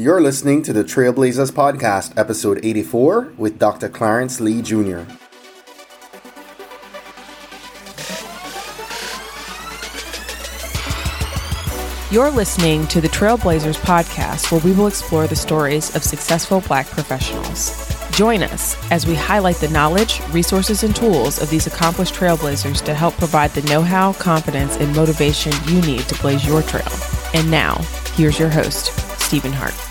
You're listening to the Trailblazers Podcast, episode 84, with Dr. Clarence Lee Jr. You're listening to the Trailblazers podcast, where we will explore the stories of successful black professionals. Join us as we highlight the knowledge, resources, and tools of these accomplished trailblazers to help provide the know how, confidence, and motivation you need to blaze your trail. And now, here's your host, Stephen Hart.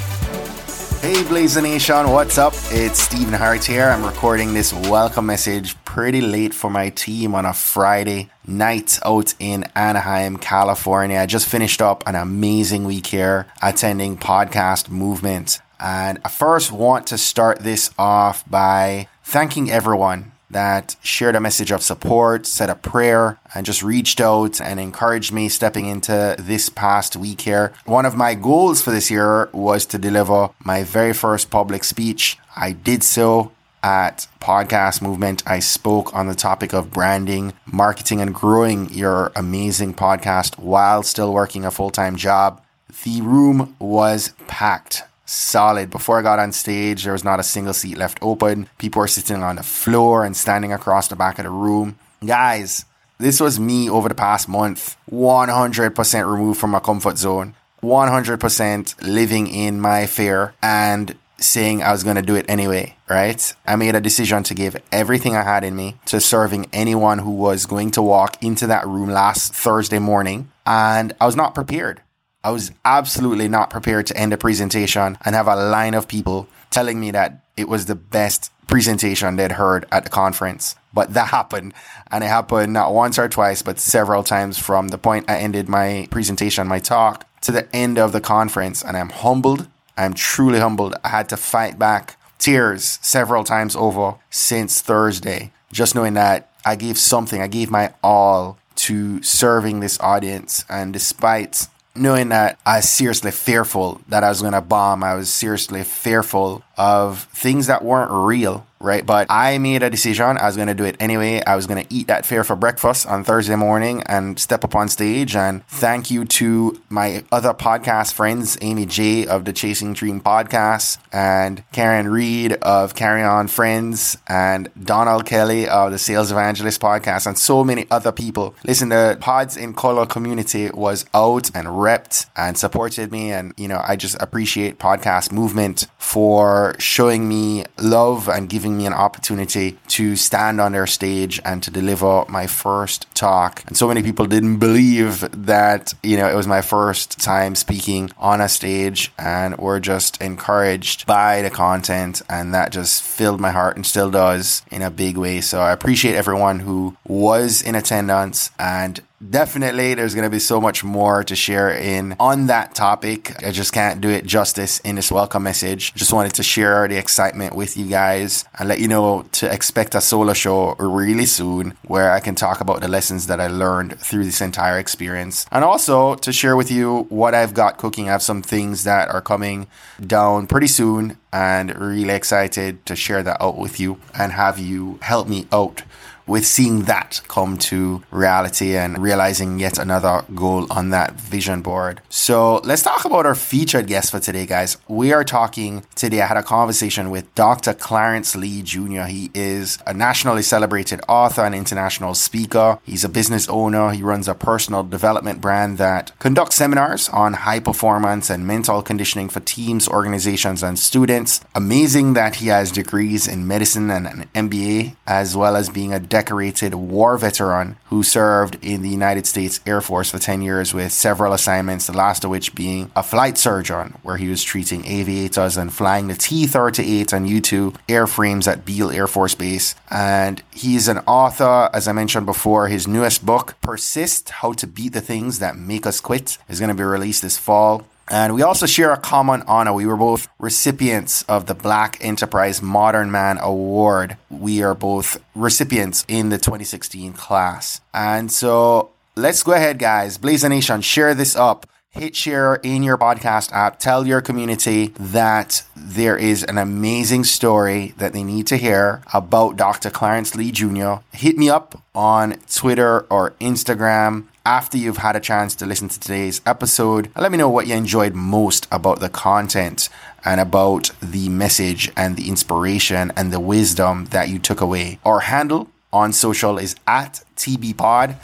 Hey, Blazer Nation, what's up? It's Stephen Hart here. I'm recording this welcome message pretty late for my team on a Friday night out in Anaheim, California. I just finished up an amazing week here attending Podcast Movement. And I first want to start this off by thanking everyone that shared a message of support, said a prayer, and just reached out and encouraged me stepping into this past week here. One of my goals for this year was to deliver my very first public speech. I did so at Podcast Movement. I spoke on the topic of branding, marketing, and growing your amazing podcast while still working a full time job. The room was packed solid. Before I got on stage, there was not a single seat left open. People were sitting on the floor and standing across the back of the room. Guys, this was me over the past month, 100% removed from my comfort zone, 100% living in my fear and saying I was going to do it anyway, right? I made a decision to give everything I had in me to serving anyone who was going to walk into that room last Thursday morning. And I was not prepared. I was absolutely not prepared to end a presentation and have a line of people telling me that it was the best presentation they'd heard at the conference. But that happened. And it happened not once or twice, but several times from the point I ended my presentation, my talk, to the end of the conference. And I'm humbled. I'm truly humbled. I had to fight back tears several times over since Thursday, just knowing that I gave something, I gave my all to serving this audience. And despite knowing that I was seriously fearful that I was going to bomb. I was seriously fearful of things that weren't real, right? But I made a decision. I was going to do it anyway. I was going to eat that fare for breakfast on Thursday morning and step up on stage. And thank you to my other podcast friends, Amy J of the Chasing Dream podcast and Karen Reed of Carry On Friends and Donald Kelly of the Sales Evangelist podcast and so many other people. Listen, the Pods in Color community was out and repped and supported me. And, you know, I just appreciate podcast movement for showing me love and giving me an opportunity to stand on their stage and to deliver my first talk. And so many people didn't believe that, you know, it was my first time speaking on a stage and were just encouraged by the content. And that just filled my heart and still does in a big way. So I appreciate everyone who was in attendance and definitely there's going to be so much more to share in on that topic. I just can't do it justice in this welcome message. Just wanted to share the excitement with you guys and let you know to expect a solo show really soon where i can talk about the lessons that i learned through this entire experience. And also to share with you what i've got cooking. I have some things that are coming down pretty soon and really excited to share that out with you and have you help me out with seeing that come to reality and realizing yet another goal on that vision board. So let's talk about our featured guest for today, guys. We are talking today. I had a conversation with Dr. Clarence Lee Jr. He is a nationally celebrated author and international speaker. He's a business owner. He runs a personal development brand that conducts seminars on high performance and mental conditioning for teams, organizations, and students. Amazing that he has degrees in medicine and an MBA, as well as being a decorated war veteran who served in the United States Air Force for 10 years with several assignments, the last of which being a flight surgeon, where he was treating aviators and flying the T 38 and U 2 airframes at Beale Air Force Base. And he's an author, as I mentioned before. His newest book, Persist How to Beat the Things That Make Us Quit, is going to be released this fall. And we also share a common honor. We were both recipients of the Black Enterprise Modern Man Award. We are both recipients in the 2016 class. And so let's go ahead, guys. Blaze Nation, share this up. Hit share in your podcast app. Tell your community that there is an amazing story that they need to hear about Dr. Clarence Lee Jr. Hit me up on Twitter or Instagram after you've had a chance to listen to today's episode let me know what you enjoyed most about the content and about the message and the inspiration and the wisdom that you took away. Our handle on social is at TBPod.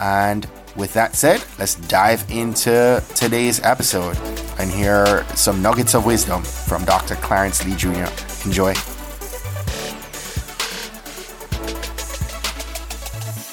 And with that said, let's dive into today's episode and hear some nuggets of wisdom from Dr. Clarence Lee Jr. Enjoy.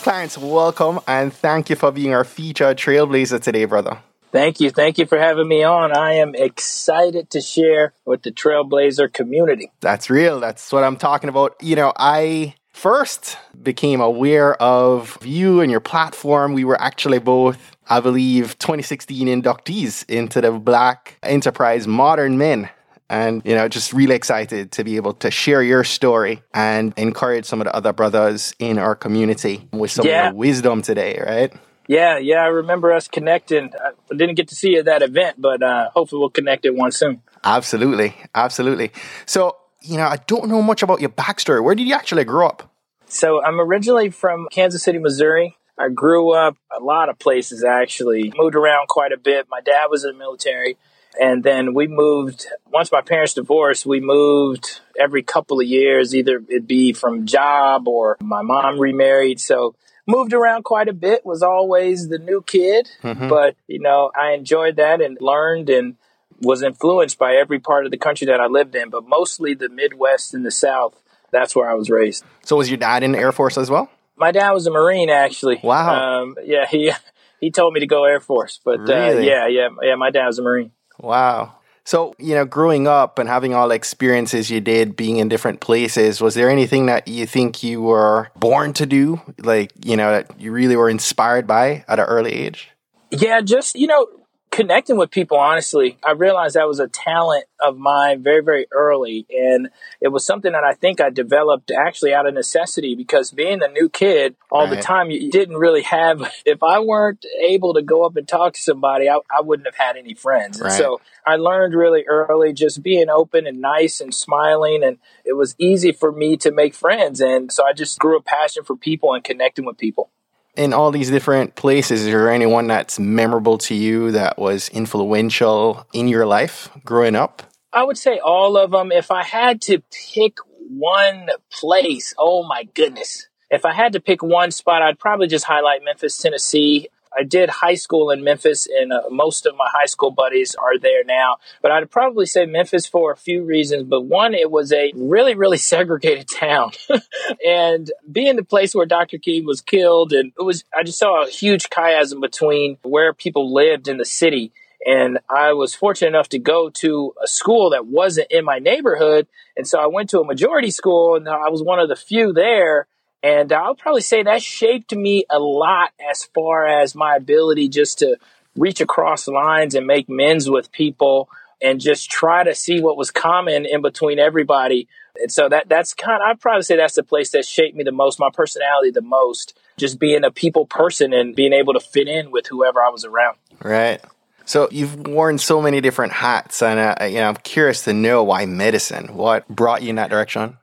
Clarence, welcome and thank you for being our featured trailblazer today, brother. Thank you. Thank you for having me on. I am excited to share with the Trailblazer community. That's real. That's what I'm talking about. You know, I first became aware of you and your platform. We were actually both, I believe, 2016 inductees into the Black Enterprise Modern Men. And you know just really excited to be able to share your story and encourage some of the other brothers in our community with some yeah. of the wisdom today right? Yeah yeah i remember us connecting. I didn't get to see you at that event but uh, hopefully we'll connect at one soon. Absolutely absolutely. So you know i don't know much about your backstory. Where did you actually grow up? So i'm originally from kansas city missouri. I grew up a lot of places actually. Moved around quite a bit. My dad was in the military. And then we moved, once my parents divorced, we moved every couple of years, either it'd be from job or my mom remarried. So moved around quite a bit, was always the new kid. Mm-hmm. But, you know, I enjoyed that and learned and was influenced by every part of the country that I lived in, but mostly the Midwest and the South. That's where I was raised. So was your dad in the Air Force as well? My dad was a Marine, actually. Wow. Um, yeah, he he told me to go Air Force, but uh, yeah, yeah, yeah. My dad was a Marine. Wow. So, you know, growing up and having all the experiences you did being in different places, was there anything that you think you were born to do? Like, you know, that you really were inspired by at an early age? Yeah, just, you know, connecting with people honestly i realized that was a talent of mine very very early and it was something that i think i developed actually out of necessity because being a new kid all right. the time you didn't really have if i weren't able to go up and talk to somebody i, I wouldn't have had any friends right. so i learned really early just being open and nice and smiling and it was easy for me to make friends and so i just grew a passion for people and connecting with people in all these different places, is there anyone that's memorable to you that was influential in your life growing up? I would say all of them. If I had to pick one place, oh my goodness. If I had to pick one spot, I'd probably just highlight Memphis, Tennessee. I did high school in Memphis, and uh, most of my high school buddies are there now. But I'd probably say Memphis for a few reasons. But one, it was a really, really segregated town, and being the place where Dr. King was killed, and it was I just saw a huge chiasm between where people lived in the city. And I was fortunate enough to go to a school that wasn't in my neighborhood. And so I went to a majority school and I was one of the few there and I'll probably say that shaped me a lot as far as my ability just to reach across lines and make men's with people and just try to see what was common in between everybody. And so that that's kind of, I'd probably say that's the place that shaped me the most, my personality the most, just being a people person and being able to fit in with whoever I was around. Right. So you've worn so many different hats, and uh, you know I'm curious to know why medicine. What brought you in that direction?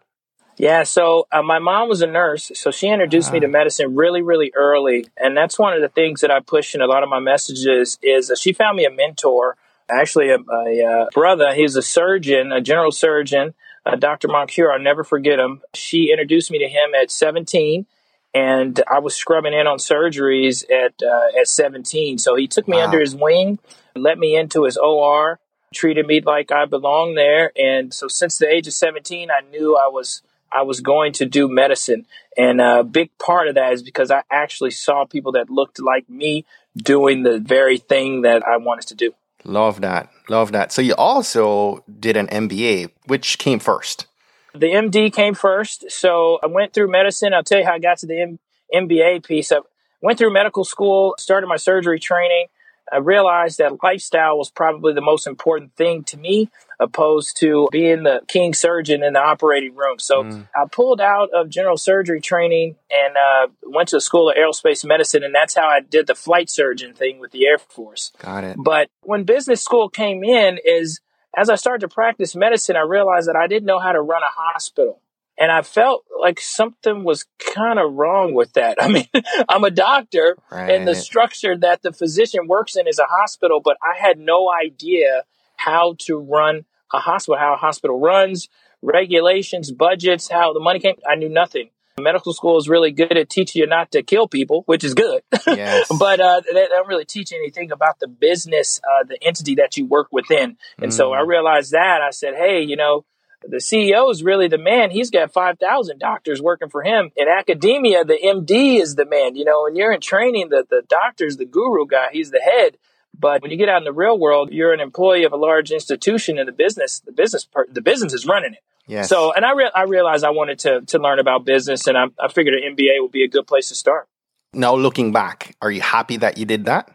Yeah, so uh, my mom was a nurse, so she introduced uh-huh. me to medicine really, really early, and that's one of the things that I push in a lot of my messages. Is uh, she found me a mentor, actually a, a, a uh, brother. He's a surgeon, a general surgeon, uh, Dr. Moncure. I'll never forget him. She introduced me to him at 17, and I was scrubbing in on surgeries at uh, at 17. So he took me wow. under his wing, let me into his OR, treated me like I belonged there, and so since the age of 17, I knew I was I was going to do medicine. And a big part of that is because I actually saw people that looked like me doing the very thing that I wanted to do. Love that. Love that. So you also did an MBA, which came first? The MD came first. So I went through medicine. I'll tell you how I got to the M- MBA piece. I went through medical school, started my surgery training. I realized that lifestyle was probably the most important thing to me, opposed to being the king surgeon in the operating room. So mm. I pulled out of general surgery training and uh, went to the School of Aerospace Medicine, and that's how I did the flight surgeon thing with the Air Force. Got it. But when business school came in, is as I started to practice medicine, I realized that I didn't know how to run a hospital. And I felt like something was kind of wrong with that. I mean, I'm a doctor right. and the structure that the physician works in is a hospital, but I had no idea how to run a hospital, how a hospital runs, regulations, budgets, how the money came. I knew nothing. Medical school is really good at teaching you not to kill people, which is good. Yes. but uh, they don't really teach anything about the business, uh, the entity that you work within. And mm. so I mm. realized that. I said, hey, you know, the CEO is really the man. He's got 5,000 doctors working for him. In academia, the MD is the man. You know, when you're in training, the, the doctor's the guru guy, he's the head. But when you get out in the real world, you're an employee of a large institution in the business. The business part, the business is running it. Yes. So, and I, re- I realized I wanted to, to learn about business and I, I figured an MBA would be a good place to start. Now, looking back, are you happy that you did that?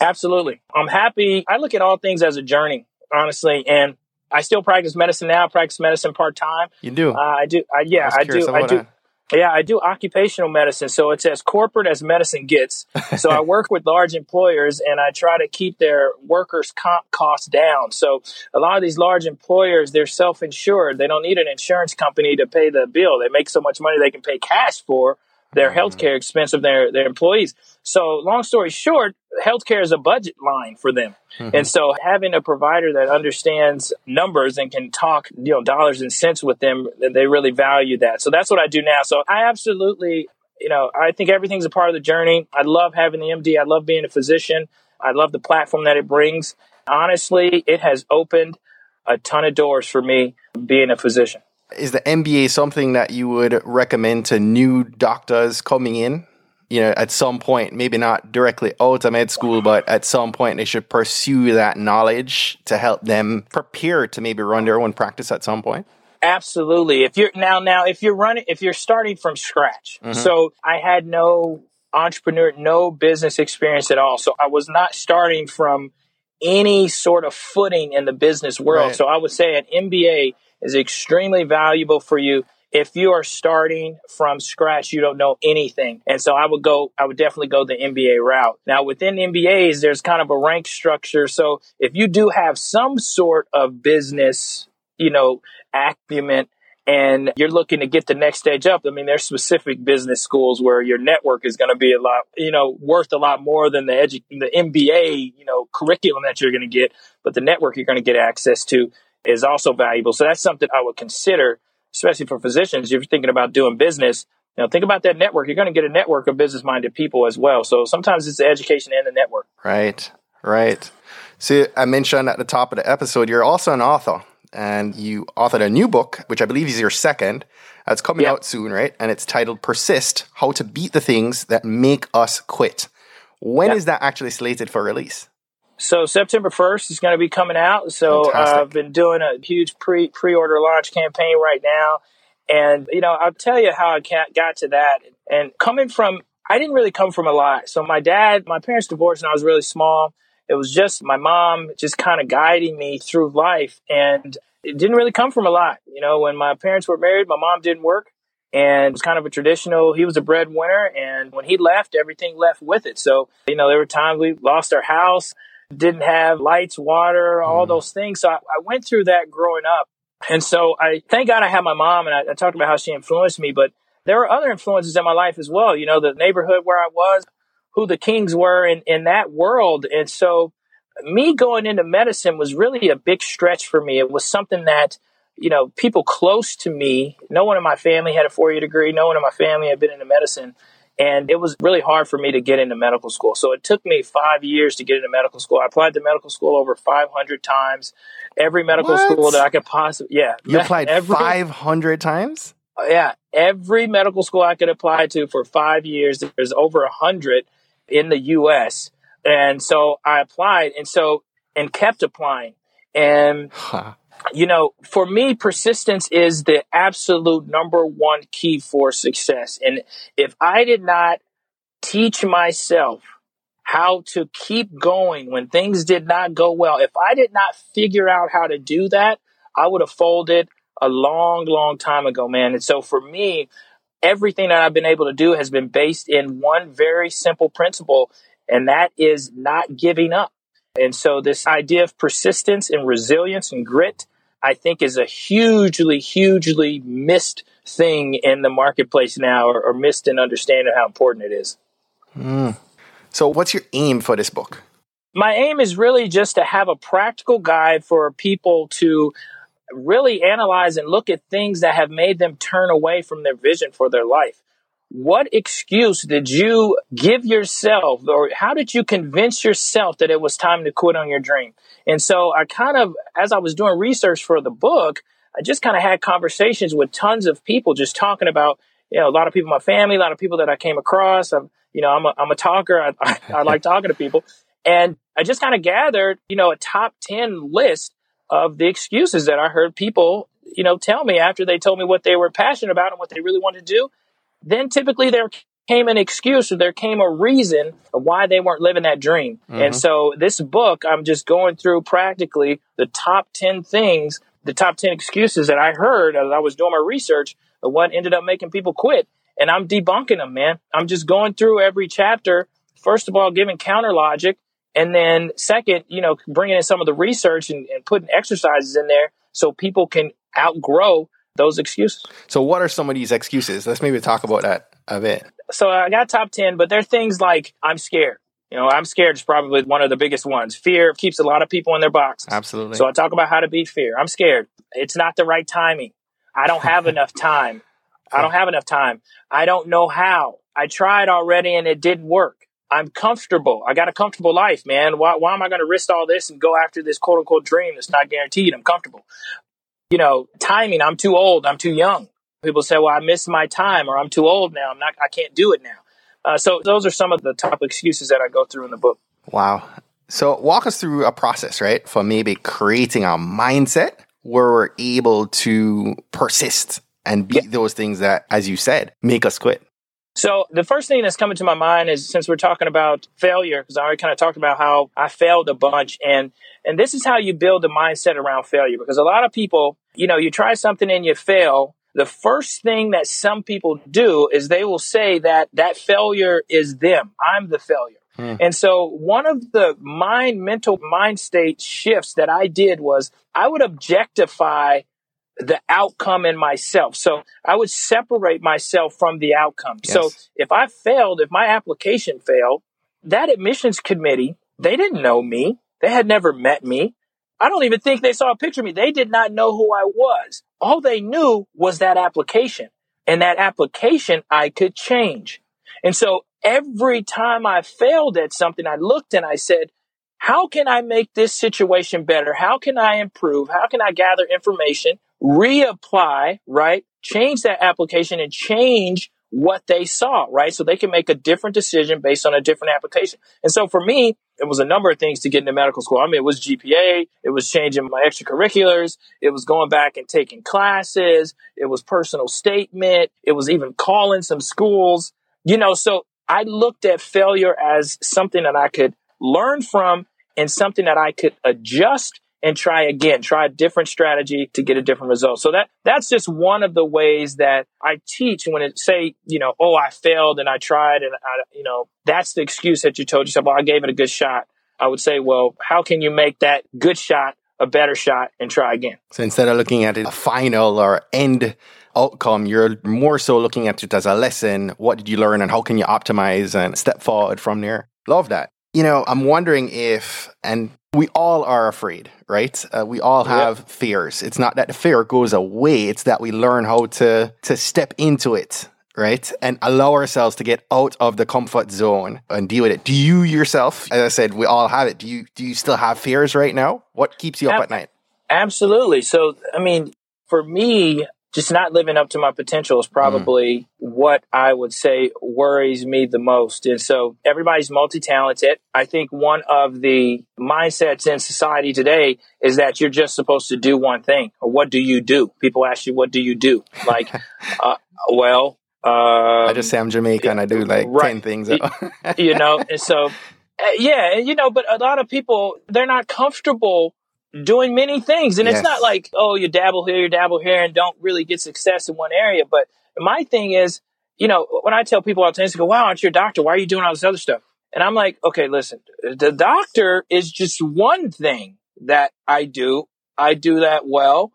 Absolutely. I'm happy. I look at all things as a journey, honestly. And I still practice medicine now. I practice medicine part time. You do? Uh, I do. I, yeah, I, I do. I do. That. Yeah, I do occupational medicine. So it's as corporate as medicine gets. So I work with large employers and I try to keep their workers' comp costs down. So a lot of these large employers, they're self insured. They don't need an insurance company to pay the bill. They make so much money they can pay cash for their mm-hmm. healthcare expense of their, their employees. So long story short, healthcare is a budget line for them. Mm-hmm. And so having a provider that understands numbers and can talk, you know, dollars and cents with them, they really value that. So that's what I do now. So I absolutely, you know, I think everything's a part of the journey. I love having the MD. I love being a physician. I love the platform that it brings. Honestly, it has opened a ton of doors for me being a physician. Is the MBA something that you would recommend to new doctors coming in? You know, at some point, maybe not directly out of med school, but at some point they should pursue that knowledge to help them prepare to maybe run their own practice at some point. Absolutely. If you're now, now, if you're running, if you're starting from scratch, mm-hmm. so I had no entrepreneur, no business experience at all. So I was not starting from any sort of footing in the business world. Right. So I would say an MBA is extremely valuable for you if you are starting from scratch, you don't know anything. And so I would go, I would definitely go the MBA route. Now within MBAs, there's kind of a rank structure. So if you do have some sort of business, you know, acumen and you're looking to get the next stage up, I mean, there's specific business schools where your network is going to be a lot, you know, worth a lot more than the edu- the MBA, you know, curriculum that you're going to get, but the network you're going to get access to is also valuable. So that's something I would consider, especially for physicians. If you're thinking about doing business, you know, think about that network. You're going to get a network of business minded people as well. So sometimes it's the education and the network. Right, right. So I mentioned at the top of the episode, you're also an author and you authored a new book, which I believe is your second. It's coming yep. out soon, right? And it's titled Persist How to Beat the Things That Make Us Quit. When yep. is that actually slated for release? So September 1st is going to be coming out. So uh, I've been doing a huge pre pre order launch campaign right now, and you know I'll tell you how I got to that. And coming from, I didn't really come from a lot. So my dad, my parents divorced when I was really small. It was just my mom just kind of guiding me through life, and it didn't really come from a lot. You know, when my parents were married, my mom didn't work and it was kind of a traditional he was a breadwinner and when he left everything left with it so you know there were times we lost our house didn't have lights, water, all mm. those things. So I, I, went through that growing up. And so I thank God I had my mom and I, I talked about how she influenced me, but there were other influences in my life as well. You know, the neighborhood where I was, who the kings were in, in that world. And so me going into medicine was really a big stretch for me. It was something that, you know, people close to me, no one in my family had a four year degree, no one in my family had been into medicine. And it was really hard for me to get into medical school. So it took me five years to get into medical school. I applied to medical school over 500 times. Every medical what? school that I could possibly, yeah. You applied every, 500 times? Oh, yeah. Every medical school I could apply to for five years. There's over 100 in the U.S. And so I applied and so, and kept applying. And huh you know, for me, persistence is the absolute number one key for success. And if I did not teach myself how to keep going when things did not go well. If I did not figure out how to do that, I would have folded a long, long time ago, man. And so for me, everything that I've been able to do has been based in one very simple principle, and that is not giving up. And so this idea of persistence and resilience and grit, I think is a hugely, hugely missed thing in the marketplace now or, or missed in understanding how important it is. Mm. So, what's your aim for this book? My aim is really just to have a practical guide for people to really analyze and look at things that have made them turn away from their vision for their life. What excuse did you give yourself, or how did you convince yourself that it was time to quit on your dream? And so I kind of, as I was doing research for the book, I just kind of had conversations with tons of people just talking about, you know, a lot of people in my family, a lot of people that I came across. I'm, you know, I'm a, I'm a talker. I, I, I like talking to people. And I just kind of gathered, you know, a top 10 list of the excuses that I heard people, you know, tell me after they told me what they were passionate about and what they really wanted to do. Then typically there came an excuse or there came a reason why they weren't living that dream. Mm-hmm. And so this book, I'm just going through practically the top 10 things, the top 10 excuses that I heard as I was doing my research of what ended up making people quit. And I'm debunking them, man. I'm just going through every chapter. First of all, giving counter logic. And then second, you know, bringing in some of the research and, and putting exercises in there so people can outgrow those excuses. So what are some of these excuses? Let's maybe talk about that a bit. So I got top 10, but there are things like I'm scared. You know, I'm scared is probably one of the biggest ones. Fear keeps a lot of people in their boxes. Absolutely. So I talk about how to beat fear. I'm scared. It's not the right timing. I don't have enough time. I don't oh. have enough time. I don't know how. I tried already and it didn't work. I'm comfortable. I got a comfortable life, man. Why, why am I going to risk all this and go after this quote unquote dream that's not guaranteed? I'm comfortable. You know, timing. I'm too old. I'm too young. People say, well, I missed my time or I'm too old now. I'm not, I can't do it now. Uh, so those are some of the top excuses that I go through in the book. Wow. So walk us through a process, right? For maybe creating a mindset where we're able to persist and beat yeah. those things that, as you said, make us quit. So the first thing that's coming to my mind is since we're talking about failure, because I already kind of talked about how I failed a bunch and and this is how you build a mindset around failure because a lot of people, you know, you try something and you fail. The first thing that some people do is they will say that that failure is them. I'm the failure. Hmm. And so one of the mind mental mind state shifts that I did was I would objectify the outcome in myself. So I would separate myself from the outcome. Yes. So if I failed, if my application failed, that admissions committee, they didn't know me. They had never met me. I don't even think they saw a picture of me. They did not know who I was. All they knew was that application. And that application I could change. And so every time I failed at something, I looked and I said, how can I make this situation better? How can I improve? How can I gather information, reapply, right? Change that application and change what they saw, right? So they can make a different decision based on a different application. And so for me, it was a number of things to get into medical school. I mean, it was GPA, it was changing my extracurriculars, it was going back and taking classes, it was personal statement, it was even calling some schools, you know, so I looked at failure as something that I could learn from and something that I could adjust and try again, try a different strategy to get a different result. So that that's just one of the ways that I teach when it say, you know, oh, I failed and I tried and I, you know, that's the excuse that you told yourself, well, I gave it a good shot. I would say, well, how can you make that good shot a better shot and try again? So instead of looking at it a final or end outcome, you're more so looking at it as a lesson. What did you learn and how can you optimize and step forward from there? Love that. You know, I'm wondering if, and we all are afraid, right? Uh, we all have yep. fears. It's not that the fear goes away; it's that we learn how to to step into it, right, and allow ourselves to get out of the comfort zone and deal with it. Do you yourself, as I said, we all have it. Do you do you still have fears right now? What keeps you up Ab- at night? Absolutely. So, I mean, for me, just not living up to my potential is probably mm. what I would say worries me the most. And so everybody's multi talented. I think one of the mindsets in society today is that you're just supposed to do one thing. Or what do you do? People ask you, what do you do? Like, uh, well, um, I just say I'm Jamaican. I do like right. 10 things. you know, and so Uh, yeah, you know, but a lot of people they're not comfortable doing many things, and yes. it's not like oh, you dabble here, you dabble here, and don't really get success in one area. But my thing is, you know, when I tell people all the time, they go, "Wow, aren't you a doctor? Why are you doing all this other stuff?" And I'm like, okay, listen, the doctor is just one thing that I do. I do that well,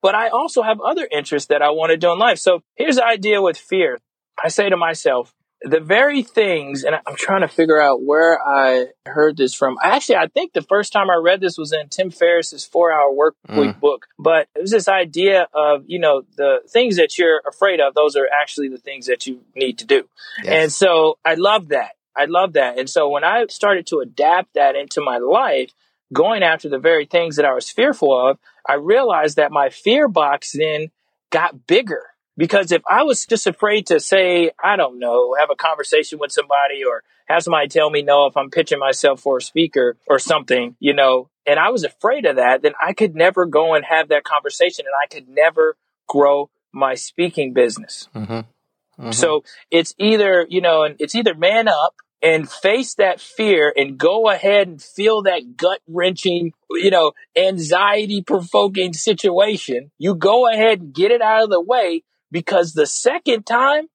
but I also have other interests that I want to do in life. So here's the idea with fear. I say to myself, the very things, and I'm trying to figure out where I heard this from. Actually, I think the first time I read this was in Tim Ferriss's Four Hour Work Week mm. book. But it was this idea of you know the things that you're afraid of; those are actually the things that you need to do. Yes. And so I love that. I love that. And so when I started to adapt that into my life, going after the very things that I was fearful of, I realized that my fear box then got bigger because if I was just afraid to say, I don't know, have a conversation with somebody or have somebody tell me no if I'm pitching myself for a speaker or something, you know, and I was afraid of that, then I could never go and have that conversation and I could never grow my speaking business. Mm-hmm. Mm-hmm. So it's either, you know, and it's either man up and face that fear and go ahead and feel that gut wrenching, you know, anxiety provoking situation. You go ahead and get it out of the way because the second time,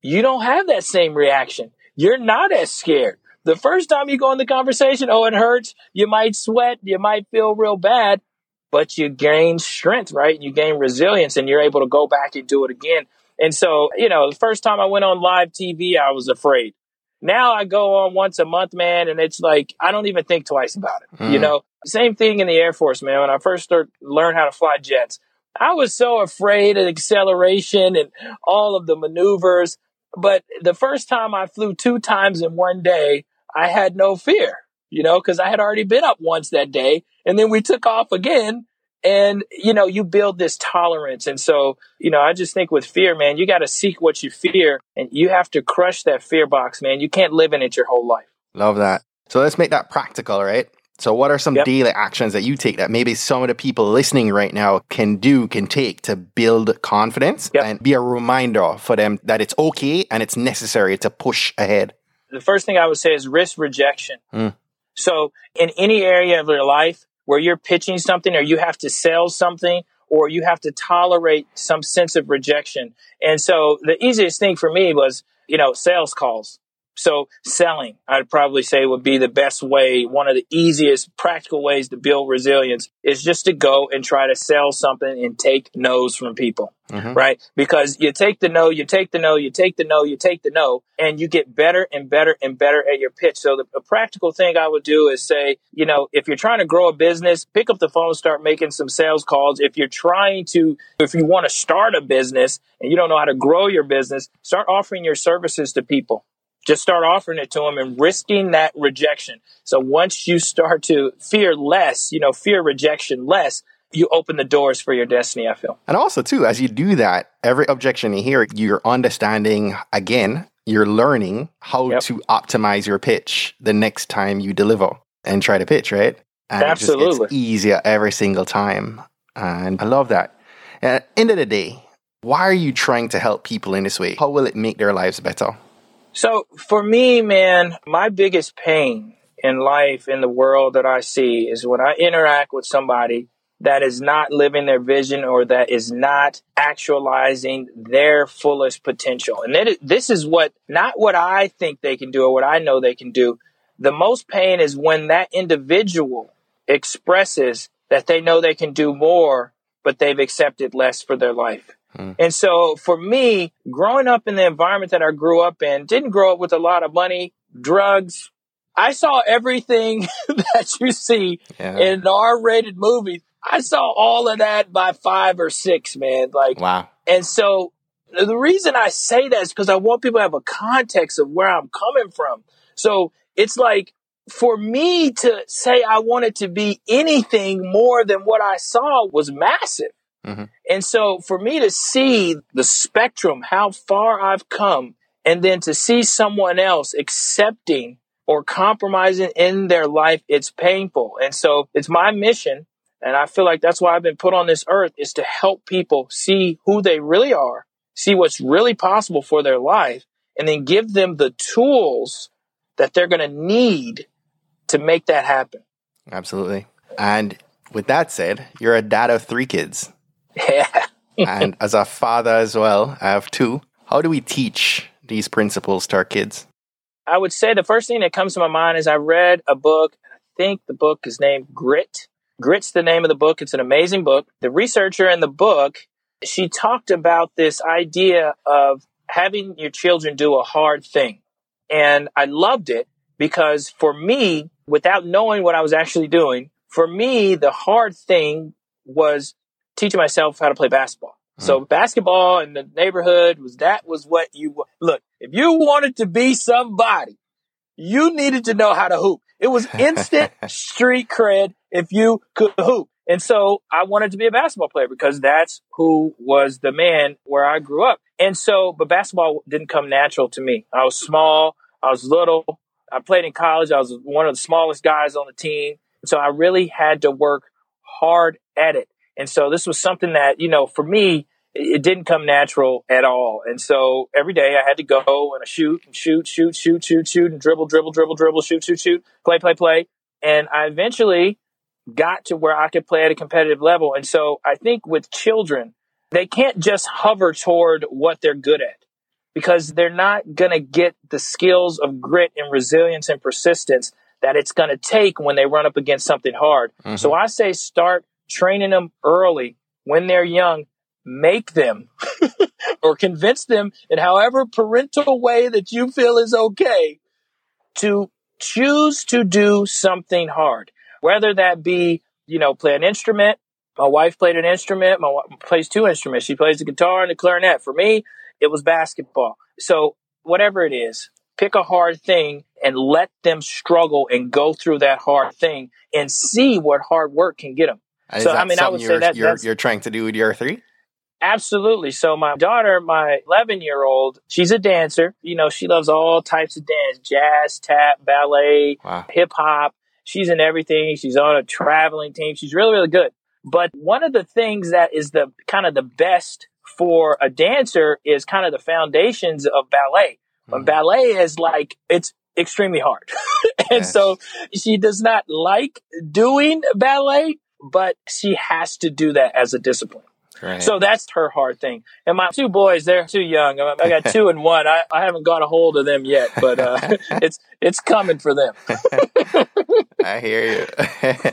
you don't have that same reaction. You're not as scared. The first time you go in the conversation, oh, it hurts. You might sweat. You might feel real bad, but you gain strength, right? You gain resilience and you're able to go back and do it again. And so, you know, the first time I went on live TV, I was afraid. Now I go on once a month, man, and it's like I don't even think twice about it. Mm. You know, same thing in the Air Force, man. When I first started learn how to fly jets, I was so afraid of acceleration and all of the maneuvers. But the first time I flew two times in one day, I had no fear, you know, because I had already been up once that day. And then we took off again. And, you know, you build this tolerance. And so, you know, I just think with fear, man, you got to seek what you fear and you have to crush that fear box, man. You can't live in it your whole life. Love that. So let's make that practical, right? So, what are some yep. daily actions that you take that maybe some of the people listening right now can do, can take to build confidence yep. and be a reminder for them that it's okay and it's necessary to push ahead? The first thing I would say is risk rejection. Mm. So, in any area of your life where you're pitching something or you have to sell something or you have to tolerate some sense of rejection. And so, the easiest thing for me was, you know, sales calls. So selling, I'd probably say would be the best way. One of the easiest practical ways to build resilience is just to go and try to sell something and take no's from people, mm-hmm. right? Because you take the no, you take the no, you take the no, you take the no, and you get better and better and better at your pitch. So the, the practical thing I would do is say, you know, if you're trying to grow a business, pick up the phone, start making some sales calls. If you're trying to, if you want to start a business and you don't know how to grow your business, start offering your services to people just start offering it to them and risking that rejection. So once you start to fear less, you know, fear rejection less, you open the doors for your destiny, I feel. And also, too, as you do that, every objection you hear, you're understanding again, you're learning how yep. to optimize your pitch the next time you deliver and try to pitch, right? And Absolutely. It just easier every single time. And I love that. At the end of the day, why are you trying to help people in this way? How will it make their lives better? So for me, man, my biggest pain in life, in the world that I see is when I interact with somebody that is not living their vision or that is not actualizing their fullest potential. And this is what, not what I think they can do or what I know they can do. The most pain is when that individual expresses that they know they can do more, but they've accepted less for their life. Mm. And so for me, growing up in the environment that I grew up in, didn't grow up with a lot of money, drugs. I saw everything that you see yeah. in R rated movies. I saw all of that by five or six, man. Like, wow. And so the reason I say that is because I want people to have a context of where I'm coming from. So it's like, for me to say I wanted to be anything more than what I saw was massive. Mm-hmm. And so for me to see the spectrum, how far I've come, and then to see someone else accepting or compromising in their life, it's painful. And so it's my mission. And I feel like that's why I've been put on this earth is to help people see who they really are, see what's really possible for their life, and then give them the tools that they're going to need to make that happen. Absolutely. And with that said, you're a dad of three kids. Yeah. and as a father as well, I have two. How do we teach these principles to our kids? I would say the first thing that comes to my mind is I read a book. I think the book is named Grit. Grit's the name of the book. It's an amazing book. The researcher in the book, she talked about this idea of having your children do a hard thing. And I loved it because for me, without knowing what I was actually doing, for me, the hard thing was teaching myself how to play basketball. Mm. So basketball in the neighborhood was that was what you look. If you wanted to be somebody, you needed to know how to hoop. It was instant street cred if you could hoop. And so I wanted to be a basketball player because that's who was the man where I grew up. And so, but basketball didn't come natural to me. I was small. I was little. I played in college. I was one of the smallest guys on the team. So I really had to work hard at it. And so this was something that, you know, for me, it didn't come natural at all. And so every day I had to go and shoot and shoot, shoot, shoot, shoot, shoot, and dribble, dribble, dribble, dribble, shoot, shoot, shoot, play, play, play. And I eventually got to where I could play at a competitive level. And so I think with children, they can't just hover toward what they're good at because they're not going to get the skills of grit and resilience and persistence that it's going to take when they run up against something hard. Mm-hmm. So I say start training them early when they're young. Make them or convince them in however parental way that you feel is okay to choose to do something hard, whether that be, you know, play an instrument. My wife played an instrument. My wife plays two instruments. She plays the guitar and the clarinet. For me, it was basketball. So whatever it is, pick a hard thing and let them struggle and go through that hard thing and see what hard work can get them. So I mean, I would say that you're, you're trying to do with your three. Absolutely. So my daughter, my 11 year old, she's a dancer. You know, she loves all types of dance, jazz, tap, ballet, wow. hip hop. She's in everything. She's on a traveling team. She's really, really good. But one of the things that is the kind of the best for a dancer is kind of the foundations of ballet. But mm-hmm. ballet is like, it's extremely hard. and yes. so she does not like doing ballet, but she has to do that as a discipline. Right. So that's her hard thing. And my two boys, they're too young. I got two and one. I, I haven't got a hold of them yet, but uh, it's it's coming for them. I hear you.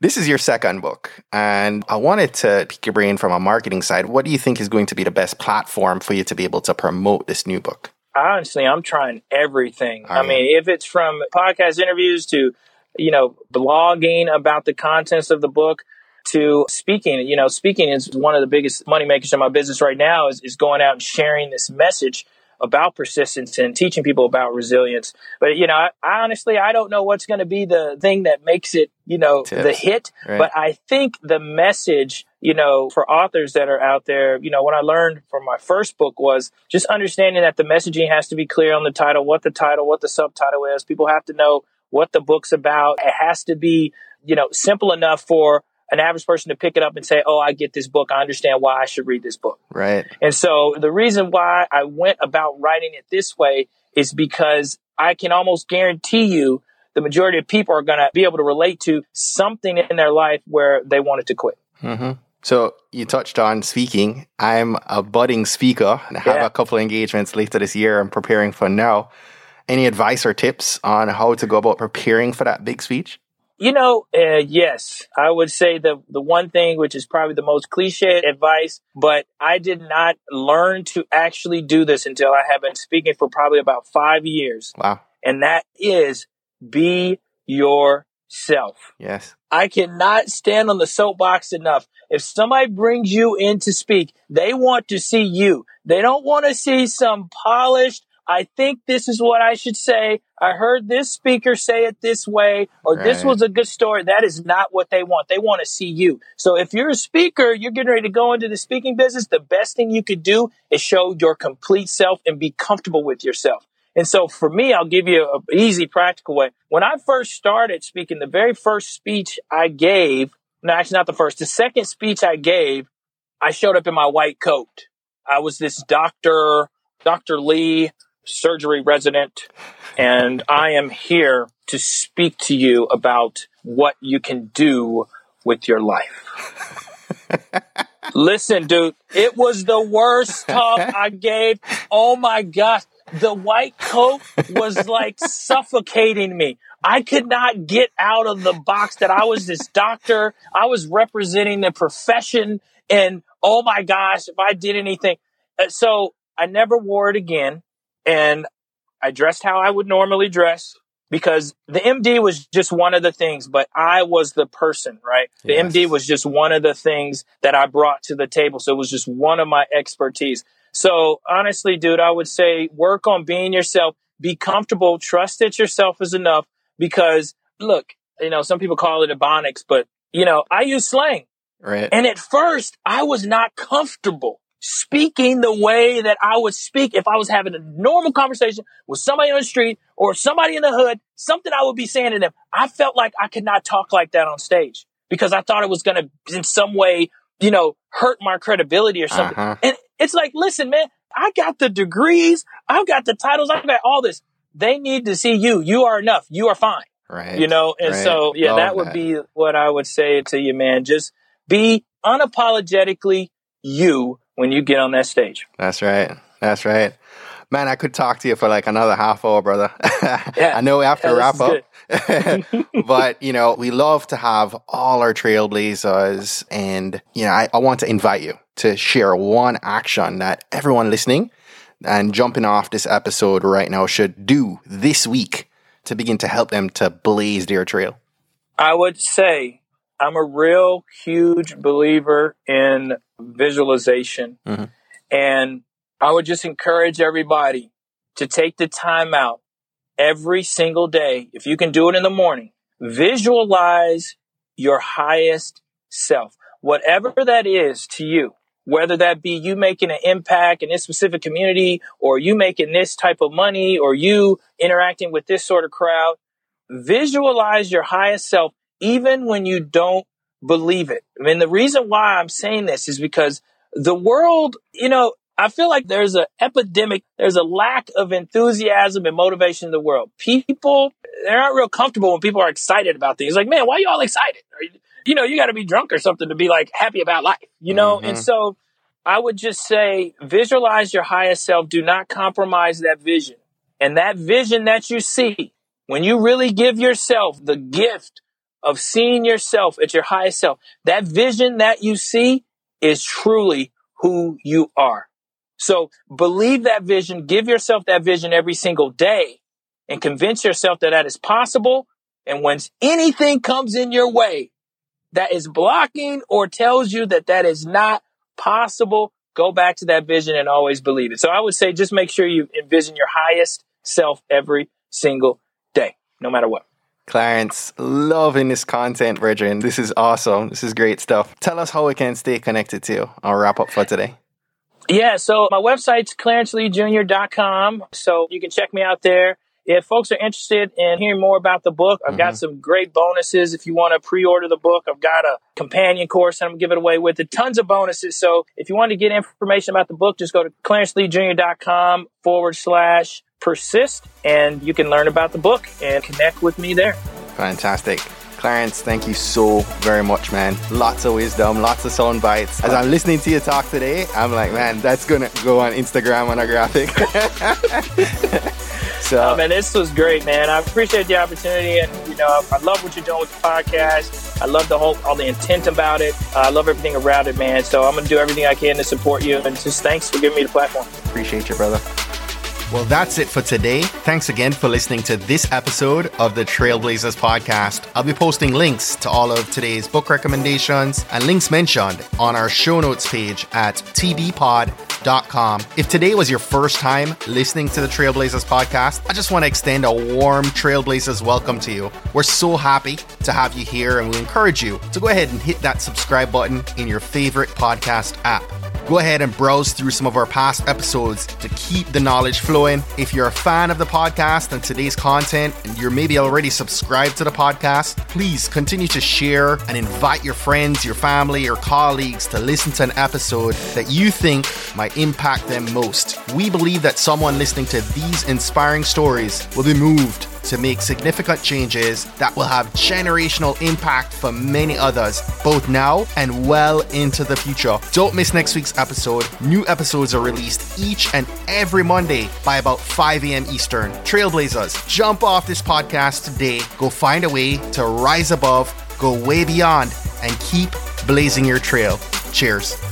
this is your second book, and I wanted to pick your brain from a marketing side. What do you think is going to be the best platform for you to be able to promote this new book? Honestly, I'm trying everything. I mean, if it's from podcast interviews to, you know, blogging about the contents of the book to speaking. You know, speaking is one of the biggest money makers in my business right now is, is going out and sharing this message about persistence and teaching people about resilience. But, you know, I, I honestly, I don't know what's going to be the thing that makes it, you know, Tips, the hit. Right. But I think the message, you know, for authors that are out there, you know, what I learned from my first book was just understanding that the messaging has to be clear on the title, what the title, what the subtitle is. People have to know what the book's about. It has to be, you know, simple enough for an average person to pick it up and say, Oh, I get this book. I understand why I should read this book. Right. And so the reason why I went about writing it this way is because I can almost guarantee you the majority of people are going to be able to relate to something in their life where they wanted to quit. Mm-hmm. So you touched on speaking. I'm a budding speaker and I have yeah. a couple of engagements later this year. I'm preparing for now. Any advice or tips on how to go about preparing for that big speech? You know, uh, yes, I would say the the one thing which is probably the most cliche advice, but I did not learn to actually do this until I have been speaking for probably about five years. Wow! And that is be yourself. Yes. I cannot stand on the soapbox enough. If somebody brings you in to speak, they want to see you. They don't want to see some polished I think this is what I should say. I heard this speaker say it this way, or right. this was a good story. That is not what they want. They want to see you. So if you're a speaker, you're getting ready to go into the speaking business, the best thing you could do is show your complete self and be comfortable with yourself. And so for me, I'll give you an easy practical way. When I first started speaking, the very first speech I gave, no, actually not the first, the second speech I gave, I showed up in my white coat. I was this doctor, Dr. Lee surgery resident, and I am here to speak to you about what you can do with your life. Listen, dude, it was the worst talk I gave. Oh my gosh. The white coat was like suffocating me. I could not get out of the box that I was this doctor. I was representing the profession. And oh my gosh, if I did anything. Uh, so I never wore it again. And I dressed how I would normally dress because the MD was just one of the things, but I was the person, right? The yes. MD was just one of the things that I brought to the table. So it was just one of my expertise. So honestly, dude, I would say work on being yourself, be comfortable, trust that yourself is enough because look, you know, some people call it ebonics, but you know, I use slang. Right. And at first I was not comfortable speaking the way that I would speak if I was having a normal conversation with somebody on the street or somebody in the hood, something I would be saying to them. I felt like I could not talk like that on stage because I thought it was going to in some way, you know, hurt my credibility or something. Uh-huh. And it's like, listen, man, I got the degrees. I've got the titles. I've got all this. They need to see you. You are enough. You are fine. Right. You know, and right. so, yeah, Love that would that. be what I would say to you, man. Just be unapologetically you when you get on that stage. That's right. That's right. Man, I could talk to you for like another half hour, brother. yeah. I know we have to yeah, wrap up. but, you know, we love to have all our trailblazers. And, you know, I, I want to invite you to share one action that everyone listening and jumping off this episode right now should do this week to begin to help them to blaze their trail. I would say I'm a real huge believer in visualization. Mm-hmm. And I would just encourage everybody to take the time out every single day. If you can do it in the morning, visualize your highest self, whatever that is to you, whether that be you making an impact in this specific community or you making this type of money or you interacting with this sort of crowd. Visualize your highest self even when you don't believe it. I mean, the reason why I'm saying this is because the world, you know, I feel like there's an epidemic, there's a lack of enthusiasm and motivation in the world. People, they're not real comfortable when people are excited about things. Like, man, why are you all excited? You, you, know, you got to be drunk or something to be like happy about life, you know? Mm-hmm. And so I would just say visualize your highest self. Do not compromise that vision. And that vision that you see, when you really give yourself the gift of seeing yourself at your highest self, that vision that you see is truly who you are. So believe that vision, give yourself that vision every single day and convince yourself that that is possible. And when anything comes in your way that is blocking or tells you that that is not possible, go back to that vision and always believe it. So I would say just make sure you envision your highest self every single day, no matter what. Clarence, loving this content, brethren. This is awesome. This is great stuff. Tell us how we can stay connected to you. I'll wrap up for today. Yeah, so my website's clarenceleejr.com. So you can check me out there. If folks are interested in hearing more about the book, I've mm-hmm. got some great bonuses. If you want to pre-order the book, I've got a companion course I'm giving away with it. Tons of bonuses. So if you want to get information about the book, just go to clarenceleejr.com forward slash persist and you can learn about the book and connect with me there. Fantastic. Clarence, thank you so very much, man. Lots of wisdom, lots of sound bites. As I'm listening to you talk today, I'm like, man, that's gonna go on Instagram on a graphic. so, oh, man, this was great, man. I appreciate the opportunity, and you know, I love what you're doing with the podcast. I love the whole, all the intent about it. Uh, I love everything around it, man. So I'm gonna do everything I can to support you, and just thanks for giving me the platform. Appreciate you, brother. Well, that's it for today. Thanks again for listening to this episode of the Trailblazers podcast. I'll be posting links to all of today's book recommendations and links mentioned on our show notes page at tbpod.com. If today was your first time listening to the Trailblazers podcast, I just want to extend a warm Trailblazers welcome to you. We're so happy to have you here and we encourage you to go ahead and hit that subscribe button in your favorite podcast app. Go ahead and browse through some of our past episodes to keep the knowledge flowing. If you're a fan of the podcast and today's content, and you're maybe already subscribed to the podcast, please continue to share and invite your friends, your family, or colleagues to listen to an episode that you think might impact them most. We believe that someone listening to these inspiring stories will be moved to make significant changes that will have generational impact for many others, both now and well into the future. Don't miss next week's episode. New episodes are released each and every Monday by about 5 a.m. Eastern. Trailblazers, jump off this podcast today. Go find a way to rise above, go way beyond, and keep blazing your trail. Cheers.